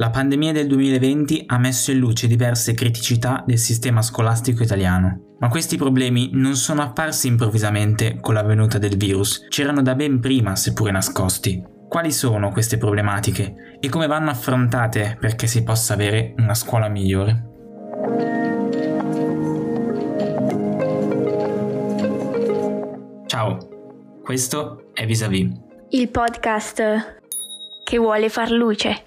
La pandemia del 2020 ha messo in luce diverse criticità del sistema scolastico italiano, ma questi problemi non sono apparsi improvvisamente con la venuta del virus, c'erano da ben prima, seppure nascosti. Quali sono queste problematiche e come vanno affrontate perché si possa avere una scuola migliore? Ciao, questo è Vis-a-Vis. Il podcast che vuole far luce.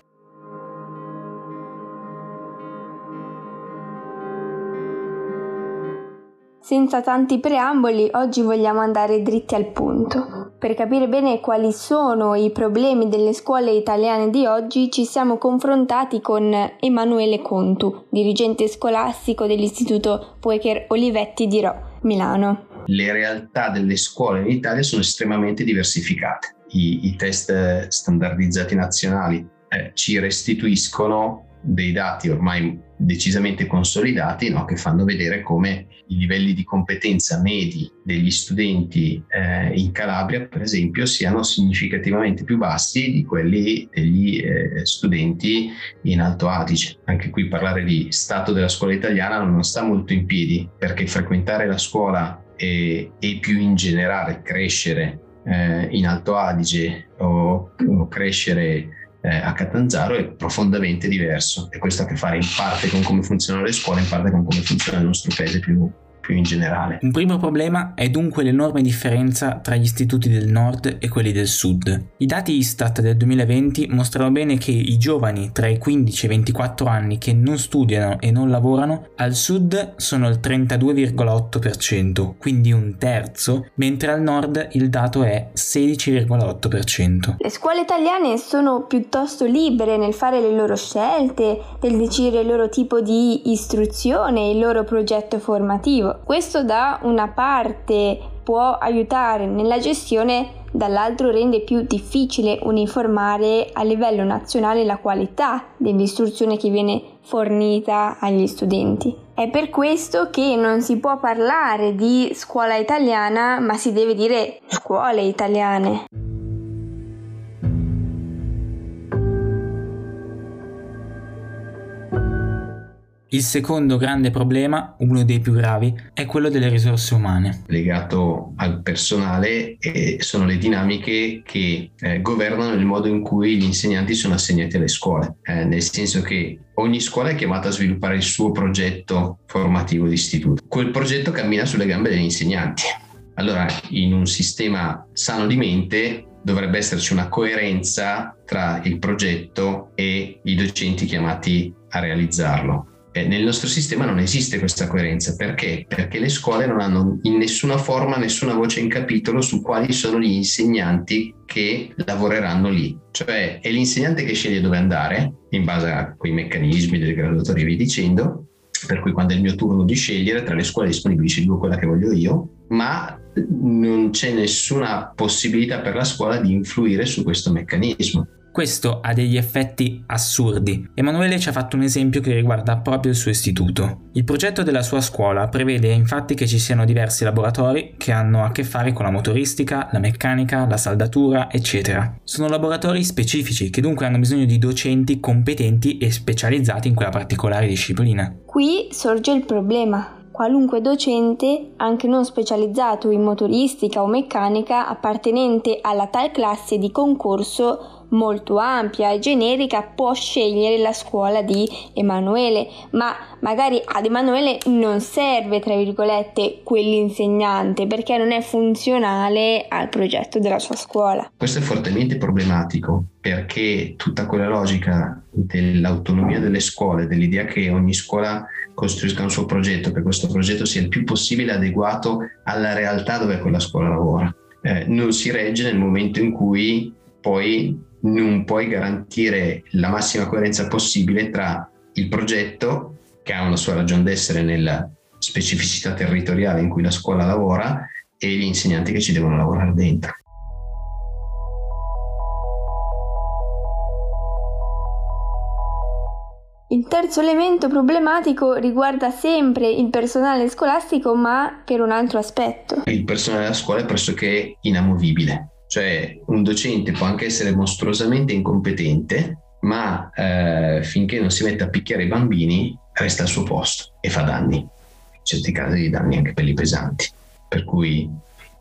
Senza tanti preamboli, oggi vogliamo andare dritti al punto. Per capire bene quali sono i problemi delle scuole italiane di oggi, ci siamo confrontati con Emanuele Contu, dirigente scolastico dell'Istituto Poecher Olivetti di Rho, Milano. Le realtà delle scuole in Italia sono estremamente diversificate. I, i test standardizzati nazionali eh, ci restituiscono dei dati ormai decisamente consolidati no? che fanno vedere come i livelli di competenza medi degli studenti eh, in Calabria, per esempio, siano significativamente più bassi di quelli degli eh, studenti in Alto Adige. Anche qui parlare di stato della scuola italiana non sta molto in piedi, perché frequentare la scuola e, e più in generale crescere eh, in Alto Adige o, o crescere eh, a Catanzaro è profondamente diverso. E questo ha a che fare in parte con come funzionano le scuole, in parte con come funziona il nostro paese più, più in generale. Un primo problema è dunque l'enorme differenza tra gli istituti del nord e quelli del sud. I dati Istat del 2020 mostrano bene che i giovani tra i 15 e i 24 anni che non studiano e non lavorano al sud sono il 32,8%, quindi un terzo, mentre al nord il dato è 16,8%. Le scuole italiane sono piuttosto libere nel fare le loro scelte, nel decidere il loro tipo di istruzione, il loro progetto formativo. Questo da una parte può aiutare nella gestione, dall'altro rende più difficile uniformare a livello nazionale la qualità dell'istruzione che viene fornita agli studenti. È per questo che non si può parlare di scuola italiana, ma si deve dire scuole italiane. Il secondo grande problema, uno dei più gravi, è quello delle risorse umane. Legato al personale eh, sono le dinamiche che eh, governano il modo in cui gli insegnanti sono assegnati alle scuole, eh, nel senso che ogni scuola è chiamata a sviluppare il suo progetto formativo di istituto. Quel progetto cammina sulle gambe degli insegnanti. Allora, in un sistema sano di mente dovrebbe esserci una coerenza tra il progetto e i docenti chiamati a realizzarlo. Eh, nel nostro sistema non esiste questa coerenza. Perché? Perché le scuole non hanno in nessuna forma nessuna voce in capitolo su quali sono gli insegnanti che lavoreranno lì. Cioè è l'insegnante che sceglie dove andare in base a quei meccanismi delle graduatorie e via dicendo, per cui quando è il mio turno di scegliere tra le scuole disponibili scelgo quella che voglio io, ma non c'è nessuna possibilità per la scuola di influire su questo meccanismo. Questo ha degli effetti assurdi. Emanuele ci ha fatto un esempio che riguarda proprio il suo istituto. Il progetto della sua scuola prevede infatti che ci siano diversi laboratori che hanno a che fare con la motoristica, la meccanica, la saldatura, eccetera. Sono laboratori specifici che dunque hanno bisogno di docenti competenti e specializzati in quella particolare disciplina. Qui sorge il problema qualunque docente, anche non specializzato in motoristica o meccanica, appartenente alla tal classe di concorso, molto ampia e generica può scegliere la scuola di Emanuele, ma magari ad Emanuele non serve, tra virgolette, quell'insegnante perché non è funzionale al progetto della sua scuola. Questo è fortemente problematico perché tutta quella logica dell'autonomia delle scuole, dell'idea che ogni scuola costruisca un suo progetto, che questo progetto sia il più possibile adeguato alla realtà dove quella scuola lavora. Eh, non si regge nel momento in cui poi non puoi garantire la massima coerenza possibile tra il progetto, che ha una sua ragione d'essere nella specificità territoriale in cui la scuola lavora, e gli insegnanti che ci devono lavorare dentro. Il terzo elemento problematico riguarda sempre il personale scolastico, ma per un altro aspetto. Il personale della scuola è pressoché inamovibile cioè un docente può anche essere mostruosamente incompetente, ma eh, finché non si mette a picchiare i bambini resta al suo posto e fa danni, in certi casi danni anche belli pesanti, per cui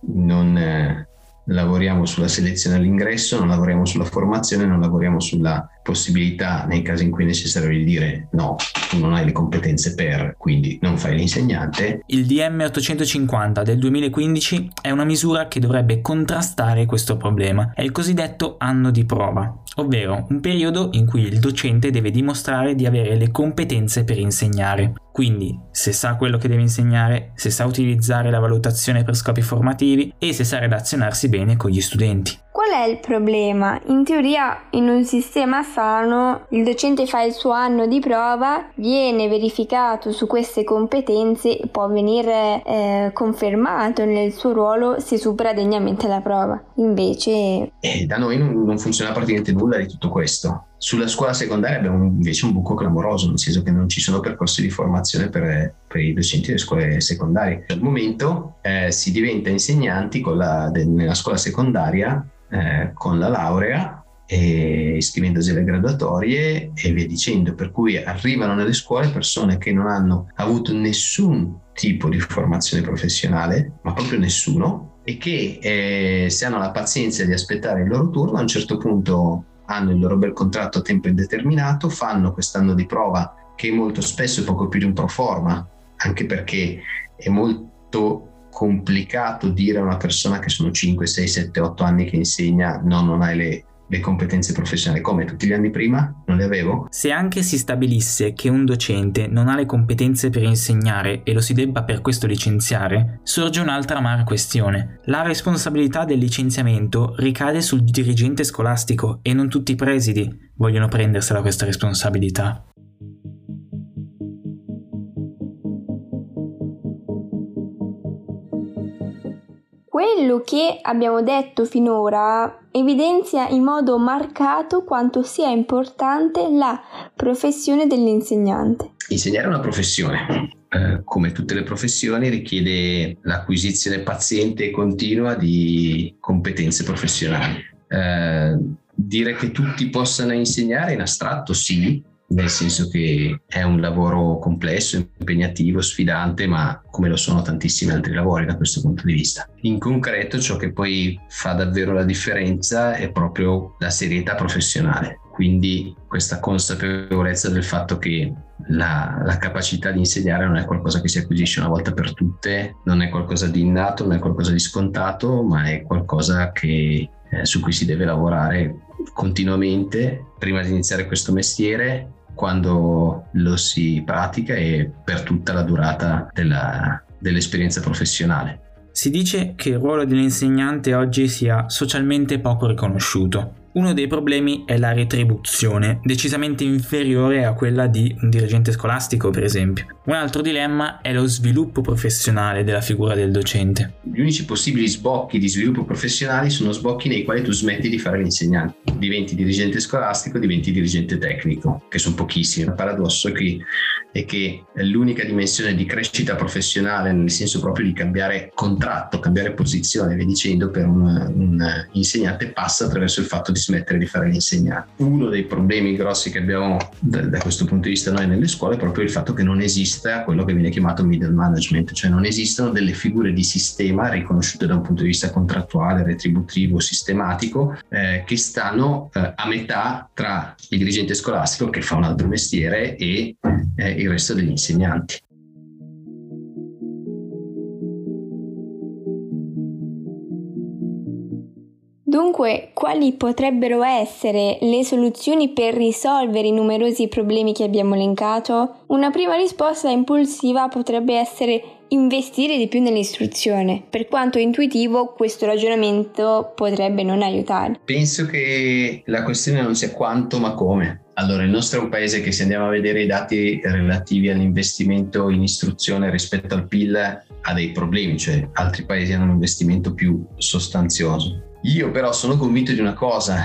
non, eh, lavoriamo sulla selezione all'ingresso, non lavoriamo sulla formazione, non lavoriamo sulla possibilità nei casi in cui è necessario di dire no, tu non hai le competenze per, quindi non fai l'insegnante. Il DM 850 del 2015 è una misura che dovrebbe contrastare questo problema, è il cosiddetto anno di prova, ovvero un periodo in cui il docente deve dimostrare di avere le competenze per insegnare. Quindi, se sa quello che deve insegnare, se sa utilizzare la valutazione per scopi formativi e se sa relazionarsi bene con gli studenti. Qual è il problema? In teoria, in un sistema sano, il docente fa il suo anno di prova, viene verificato su queste competenze e può venire eh, confermato nel suo ruolo se supera degnamente la prova. Invece... Eh, da noi non, non funziona praticamente nulla di tutto questo. Sulla scuola secondaria abbiamo invece un buco clamoroso, nel senso che non ci sono percorsi di formazione per, per i docenti delle scuole secondarie. Al momento eh, si diventa insegnanti la, de, nella scuola secondaria eh, con la laurea e iscrivendosi alle graduatorie e via dicendo, per cui arrivano nelle scuole persone che non hanno avuto nessun tipo di formazione professionale, ma proprio nessuno, e che eh, se hanno la pazienza di aspettare il loro turno a un certo punto hanno il loro bel contratto a tempo indeterminato, fanno quest'anno di prova che molto spesso è poco più di un pro forma, anche perché è molto complicato dire a una persona che sono 5, 6, 7, 8 anni che insegna no, non hai le le competenze professionali come tutti gli anni prima? Non le avevo? Se anche si stabilisse che un docente non ha le competenze per insegnare e lo si debba per questo licenziare, sorge un'altra amara questione. La responsabilità del licenziamento ricade sul dirigente scolastico e non tutti i presidi vogliono prendersela questa responsabilità. Quello che abbiamo detto finora evidenzia in modo marcato quanto sia importante la professione dell'insegnante. Insegnare è una professione. Eh, come tutte le professioni richiede l'acquisizione paziente e continua di competenze professionali. Eh, dire che tutti possano insegnare in astratto sì, nel senso che è un lavoro complesso, impegnativo, sfidante, ma come lo sono tantissimi altri lavori da questo punto di vista. In concreto ciò che poi fa davvero la differenza è proprio la serietà professionale, quindi questa consapevolezza del fatto che la, la, capacità di insegnare non è qualcosa che si acquisisce una volta per tutte, non è qualcosa di innato, non è qualcosa di scontato, ma è qualcosa che, eh, su cui si deve lavorare continuamente prima di iniziare questo mestiere quando lo si pratica e per tutta la durata della, dell'esperienza professionale. Si dice che il ruolo dell'insegnante oggi sia socialmente poco riconosciuto. Uno dei problemi è la retribuzione, decisamente inferiore a quella di un dirigente scolastico, per esempio. Un altro dilemma è lo sviluppo professionale della figura del docente. Gli unici possibili sbocchi di sviluppo professionale sono sbocchi nei quali tu smetti di fare l'insegnante. Diventi dirigente scolastico, diventi dirigente tecnico, che sono pochissimi. Il paradosso qui è che l'unica dimensione di crescita professionale, nel senso proprio di cambiare contratto, cambiare posizione, via dicendo, per un, un insegnante passa attraverso il fatto di smettere di fare l'insegnante. Uno dei problemi grossi che abbiamo da, da, questo punto di vista noi nelle scuole è proprio il fatto che non esista quello che viene chiamato middle management, cioè non esistono delle figure di sistema riconosciute da un punto di vista contrattuale, retributivo, sistematico, eh, che stanno eh, a metà tra il dirigente scolastico che fa un altro mestiere e eh, il resto degli insegnanti. Dunque, quali potrebbero essere le soluzioni per risolvere i numerosi problemi che abbiamo elencato? Una prima risposta impulsiva potrebbe essere investire di più nell'istruzione. Per quanto intuitivo, questo ragionamento potrebbe non aiutare. Penso che la questione non sia quanto ma come. Allora, il nostro è un paese che se andiamo a vedere i dati relativi all'investimento in istruzione rispetto al PIL ha dei problemi, cioè altri paesi hanno un investimento più sostanzioso. Io però sono convinto di una cosa,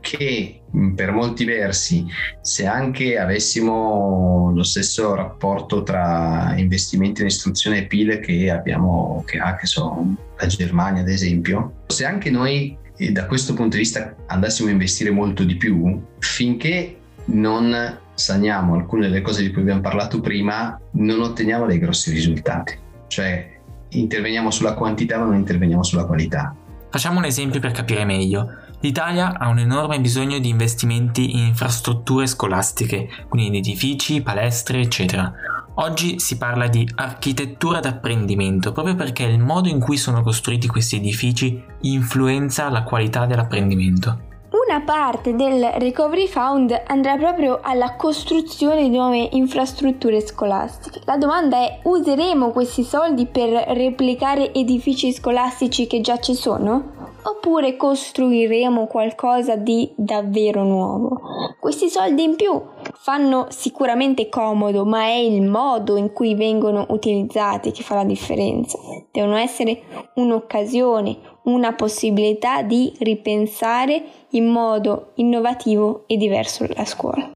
che per molti versi, se anche avessimo lo stesso rapporto tra investimenti in istruzione e PIL che abbiamo, che ha, che so, la Germania ad esempio, se anche noi da questo punto di vista andassimo a investire molto di più, finché non saniamo alcune delle cose di cui abbiamo parlato prima, non otteniamo dei grossi risultati. Cioè interveniamo sulla quantità ma non interveniamo sulla qualità. Facciamo un esempio per capire meglio. L'Italia ha un enorme bisogno di investimenti in infrastrutture scolastiche, quindi in edifici, palestre, eccetera. Oggi si parla di architettura d'apprendimento proprio perché il modo in cui sono costruiti questi edifici influenza la qualità dell'apprendimento. Una parte del Recovery Fund andrà proprio alla costruzione di nuove infrastrutture scolastiche. La domanda è: useremo questi soldi per replicare edifici scolastici che già ci sono? Oppure costruiremo qualcosa di davvero nuovo? Questi soldi in più fanno sicuramente comodo, ma è il modo in cui vengono utilizzati che fa la differenza. Devono essere un'occasione, una possibilità di ripensare in modo innovativo e diverso la scuola.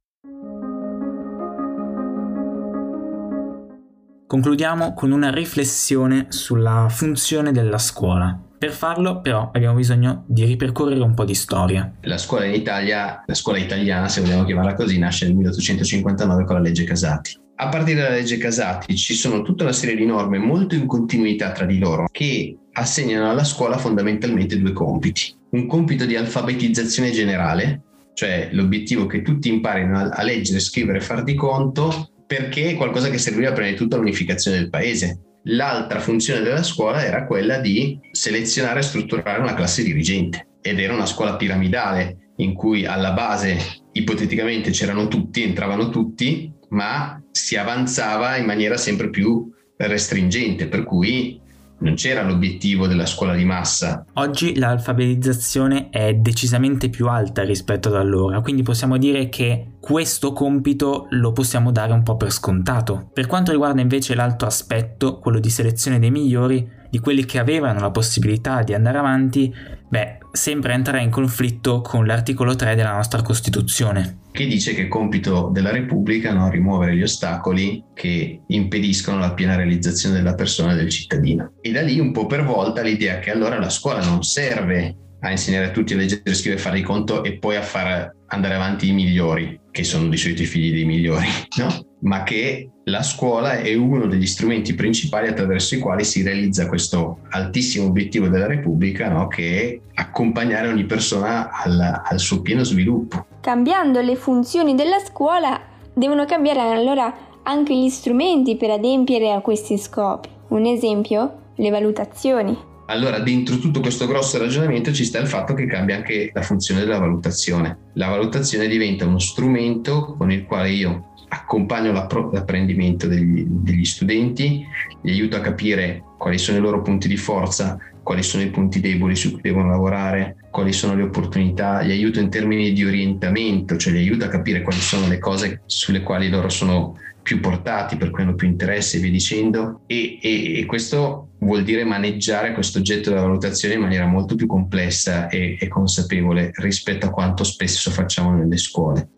Concludiamo con una riflessione sulla funzione della scuola. Per farlo però abbiamo bisogno di ripercorrere un po' di storia. La scuola in Italia, la scuola italiana se vogliamo chiamarla così, nasce nel 1859 con la legge Casati. A partire dalla legge Casati ci sono tutta una serie di norme molto in continuità tra di loro che assegnano alla scuola fondamentalmente due compiti. Un compito di alfabetizzazione generale, cioè l'obiettivo che tutti imparino a leggere, scrivere e far di conto, perché è qualcosa che serviva prima di tutto all'unificazione del paese. L'altra funzione della scuola era quella di selezionare e strutturare una classe dirigente. Ed era una scuola piramidale in cui alla base ipoteticamente c'erano tutti, entravano tutti, ma si avanzava in maniera sempre più restringente, per cui non c'era l'obiettivo della scuola di massa. Oggi l'alfabetizzazione è decisamente più alta rispetto ad allora, quindi possiamo dire che questo compito lo possiamo dare un po' per scontato. Per quanto riguarda invece l'altro aspetto, quello di selezione dei migliori, di quelli che avevano la possibilità di andare avanti, beh, sembra entrare in conflitto con l'articolo 3 della nostra Costituzione. Che dice che è compito della Repubblica no, rimuovere gli ostacoli che impediscono la piena realizzazione della persona e del cittadino. E da lì un po' per volta l'idea che allora la scuola non serve a insegnare a tutti a leggere, scrivere fare di conto e poi a far andare avanti i migliori, che sono di solito i figli dei migliori, no? ma che la scuola è uno degli strumenti principali attraverso i quali si realizza questo altissimo obiettivo della Repubblica, no? che è accompagnare ogni persona al, al suo pieno sviluppo. Cambiando le funzioni della scuola, devono cambiare allora anche gli strumenti per adempiere a questi scopi. Un esempio? Le valutazioni. Allora, dentro tutto questo grosso ragionamento ci sta il fatto che cambia anche la funzione della valutazione. La valutazione diventa uno strumento con il quale io accompagno l'apprendimento degli, degli studenti, li aiuto a capire quali sono i loro punti di forza, quali sono i punti deboli su cui devono lavorare, quali sono le opportunità, li aiuto in termini di orientamento, cioè li aiuto a capire quali sono le cose sulle quali loro sono più portati, per cui hanno più interesse e via dicendo. E, e, e, questo vuol dire maneggiare questo oggetto della valutazione in maniera molto più complessa e, e consapevole rispetto a quanto spesso facciamo nelle scuole.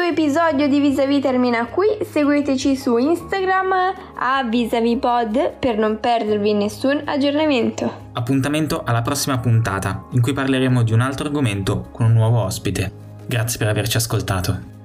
Episodio di Visavi termina qui, seguiteci su Instagram a VisaviPod per non perdervi nessun aggiornamento. Appuntamento alla prossima puntata, in cui parleremo di un altro argomento con un nuovo ospite. Grazie per averci ascoltato.